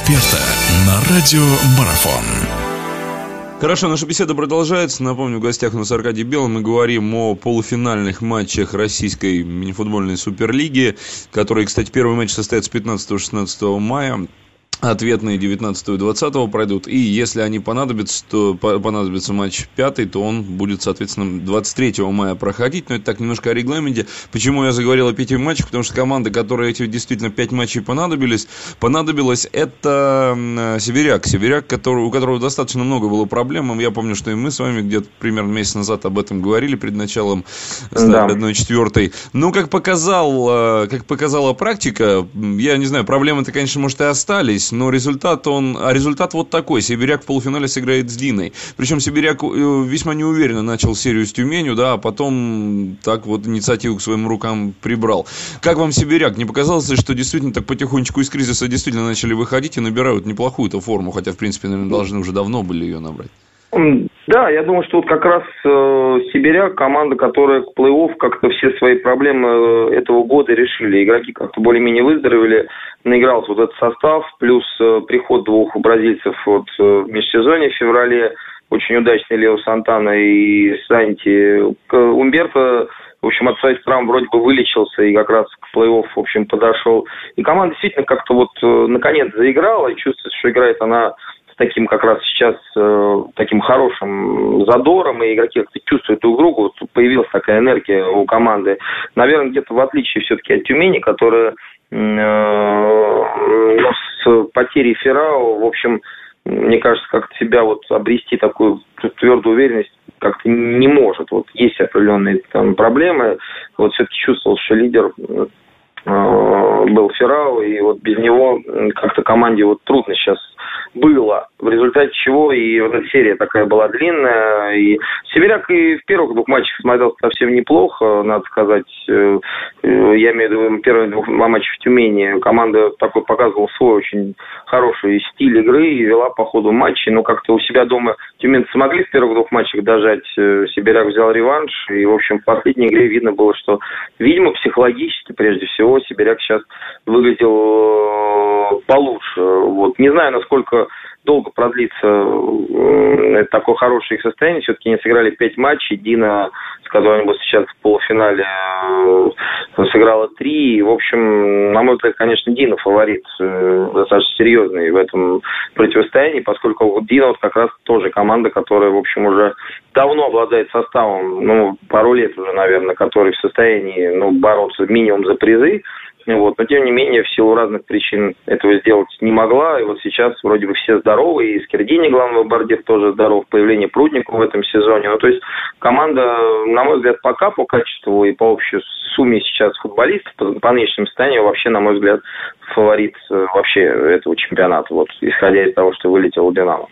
эксперта на радио Марафон. Хорошо, наша беседа продолжается. Напомню, в гостях у нас Аркадий Белый. Мы говорим о полуфинальных матчах российской мини-футбольной суперлиги, которые, кстати, первый матч состоится 15-16 мая ответные 19 и 20 пройдут. И если они понадобятся, то понадобится матч пятый, то он будет, соответственно, 23 мая проходить. Но это так немножко о регламенте. Почему я заговорил о пяти матчах? Потому что команда, которой эти действительно пять матчей понадобились, понадобилась, это Сибиряк. Сибиряк, который, у которого достаточно много было проблем. Я помню, что и мы с вами где-то примерно месяц назад об этом говорили перед началом да. 1-4. Но как показал, э, как показала практика, я не знаю, проблемы-то, конечно, может и остались, но результат он... А результат вот такой. Сибиряк в полуфинале сыграет с Диной. Причем Сибиряк э, весьма неуверенно начал серию с Тюменью, да, а потом так вот инициативу к своим рукам прибрал. Как вам Сибиряк? Не показалось ли, что действительно так потихонечку из кризиса действительно начали выходить и набирают неплохую-то форму, хотя, в принципе, наверное, должны уже давно были ее набрать? Да, я думаю, что вот как раз э, Сибиряк, команда, которая к плей-офф как-то все свои проблемы э, этого года решили. Игроки как-то более-менее выздоровели, наигрался вот этот состав, плюс э, приход двух бразильцев вот, э, в межсезонье в феврале, очень удачный Лео Сантана и Санти. Умберто, в общем, от своих травм вроде бы вылечился и как раз к плей-офф, в общем, подошел. И команда действительно как-то вот э, наконец заиграла, и чувствуется, что играет она таким как раз сейчас э, таким хорошим задором, и игроки как-то чувствуют друг друга, вот появилась такая энергия у команды. Наверное, где-то в отличие все-таки от Тюмени, которая э, с потерей Феррау, в общем, мне кажется, как-то себя вот обрести такую твердую уверенность как-то не может. Вот есть определенные там проблемы. Вот все-таки чувствовал, что лидер э, был Феррау, и вот без него как-то команде вот трудно сейчас было, в результате чего и вот эта серия такая была длинная. И Сибиряк и в первых двух матчах смотрелся совсем неплохо, надо сказать. Э, э, я имею в виду первые двух матчей в Тюмени. Команда такой показывала свой очень хороший стиль игры и вела по ходу матча. Но как-то у себя дома тюменцы смогли в первых двух матчах дожать. Э, Сибиряк взял реванш. И, в общем, в последней игре видно было, что, видимо, психологически, прежде всего, Сибиряк сейчас выглядел получше. Вот. Не знаю, насколько долго продлится э, такое хорошее их состояние. Все-таки они сыграли пять матчей. Дина, с которой они сейчас в полуфинале, э, сыграла три. В общем, на мой взгляд, конечно, Дина фаворит э, достаточно серьезный в этом противостоянии, поскольку Дина вот как раз тоже команда, которая, в общем, уже давно обладает составом, ну, пару лет уже, наверное, который в состоянии ну, бороться минимум за призы. Вот. Но, тем не менее, в силу разных причин этого сделать не могла. И вот сейчас вроде бы все здоровы. И Скирдини, главный бомбардир, тоже здоров. Появление Прудникова в этом сезоне. Ну, то есть команда, на мой взгляд, пока по качеству и по общей сумме сейчас футболистов, по, по нынешнему состоянию, вообще, на мой взгляд, фаворит э, вообще этого чемпионата. Вот исходя из того, что вылетел Динамо.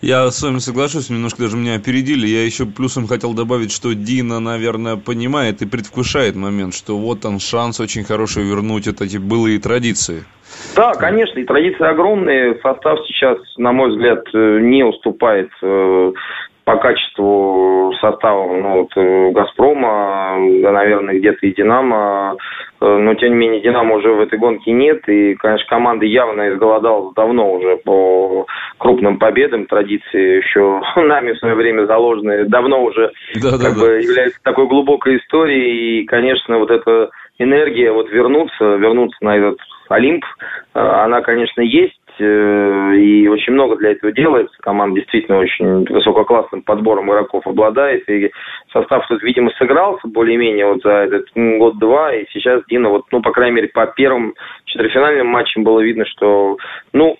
Я с вами соглашусь, немножко даже меня опередили. Я еще плюсом хотел добавить, что Дина, наверное, понимает и предвкушает момент, что вот он шанс очень хороший вернуть это эти былые традиции. Да, конечно, и традиции огромные. Состав сейчас, на мой взгляд, э, не уступает э, по качеству состава ну, вот, э, «Газпрома», да, наверное, где-то и «Динамо». Но, тем не менее, «Динамо» уже в этой гонке нет. И, конечно, команда явно изголодалась давно уже по крупным победам. Традиции еще нами в свое время заложенные давно уже да, как да, бы, да. являются такой глубокой историей. И, конечно, вот эта энергия вот вернуться, вернуться на этот Олимп, э, она, конечно, есть. Э, и очень много для этого делается. Команда действительно очень высококлассным подбором игроков обладает, и состав тут, видимо, сыгрался более-менее вот за этот год-два, и сейчас Дина, вот, ну, по крайней мере, по первым четвертьфинальным матчам было видно, что, ну,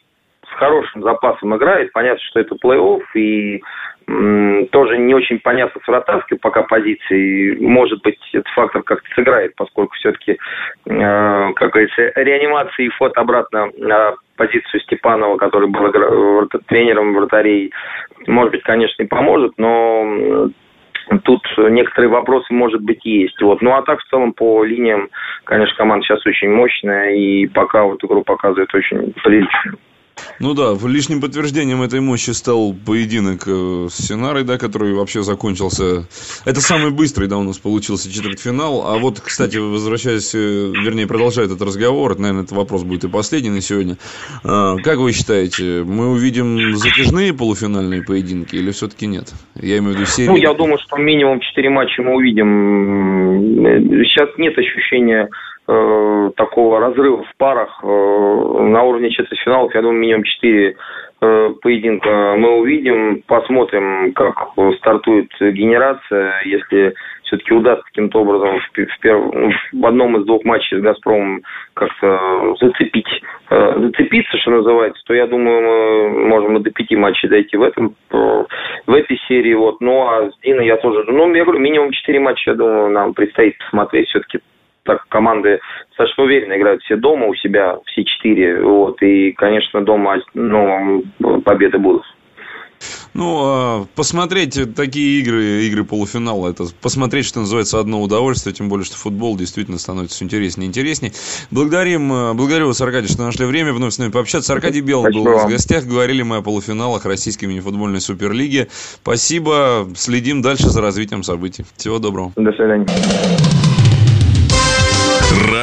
хорошим запасом играет. Понятно, что это плей-офф, и тоже не очень понятно с вратарской пока позиции. Может быть, этот фактор как-то сыграет, поскольку все-таки, э, как говорится, реанимация и фото обратно на позицию Степанова, который был тренером вратарей, может быть, конечно, и поможет, но тут некоторые вопросы, может быть, есть. Вот. Ну, а так, в целом, по линиям, конечно, команда сейчас очень мощная, и пока вот игру показывает очень приличную. Ну да, лишним подтверждением этой мощи стал поединок э, с Синарой, да, который вообще закончился. Это самый быстрый, да, у нас получился четвертьфинал. А вот, кстати, возвращаясь, э, вернее, продолжая этот разговор, наверное, этот вопрос будет и последний на сегодня. А, как вы считаете, мы увидим затяжные полуфинальные поединки или все-таки нет? Я имею в виду серии. Ну, я думаю, что минимум четыре матча мы увидим. Сейчас нет ощущения э, такого разрыва в парах э, на уровне четвертьфиналов, я думаю, минимум 4 э, поединка мы увидим, посмотрим, как стартует генерация, если все-таки удастся каким-то образом в, в, перв... Ну, в одном из двух матчей с «Газпромом» как-то зацепить, э, зацепиться, что называется, то я думаю, мы можем и до пяти матчей дойти в этом, в этой серии. Вот. Ну, а с Диной я тоже, ну, я говорю, минимум четыре матча, я думаю, нам предстоит посмотреть все-таки так команды достаточно уверенно играют все дома у себя, все четыре. Вот, и, конечно, дома ну, победы будут. Ну, а посмотреть такие игры, игры полуфинала, это посмотреть, что называется, одно удовольствие, тем более, что футбол действительно становится все интереснее и интереснее. Благодарим, э, благодарю вас, Аркадий, что нашли время вновь с нами пообщаться. Аркадий Белый был у нас в гостях, говорили мы о полуфиналах Российской мини-футбольной суперлиги. Спасибо, следим дальше за развитием событий. Всего доброго. До свидания.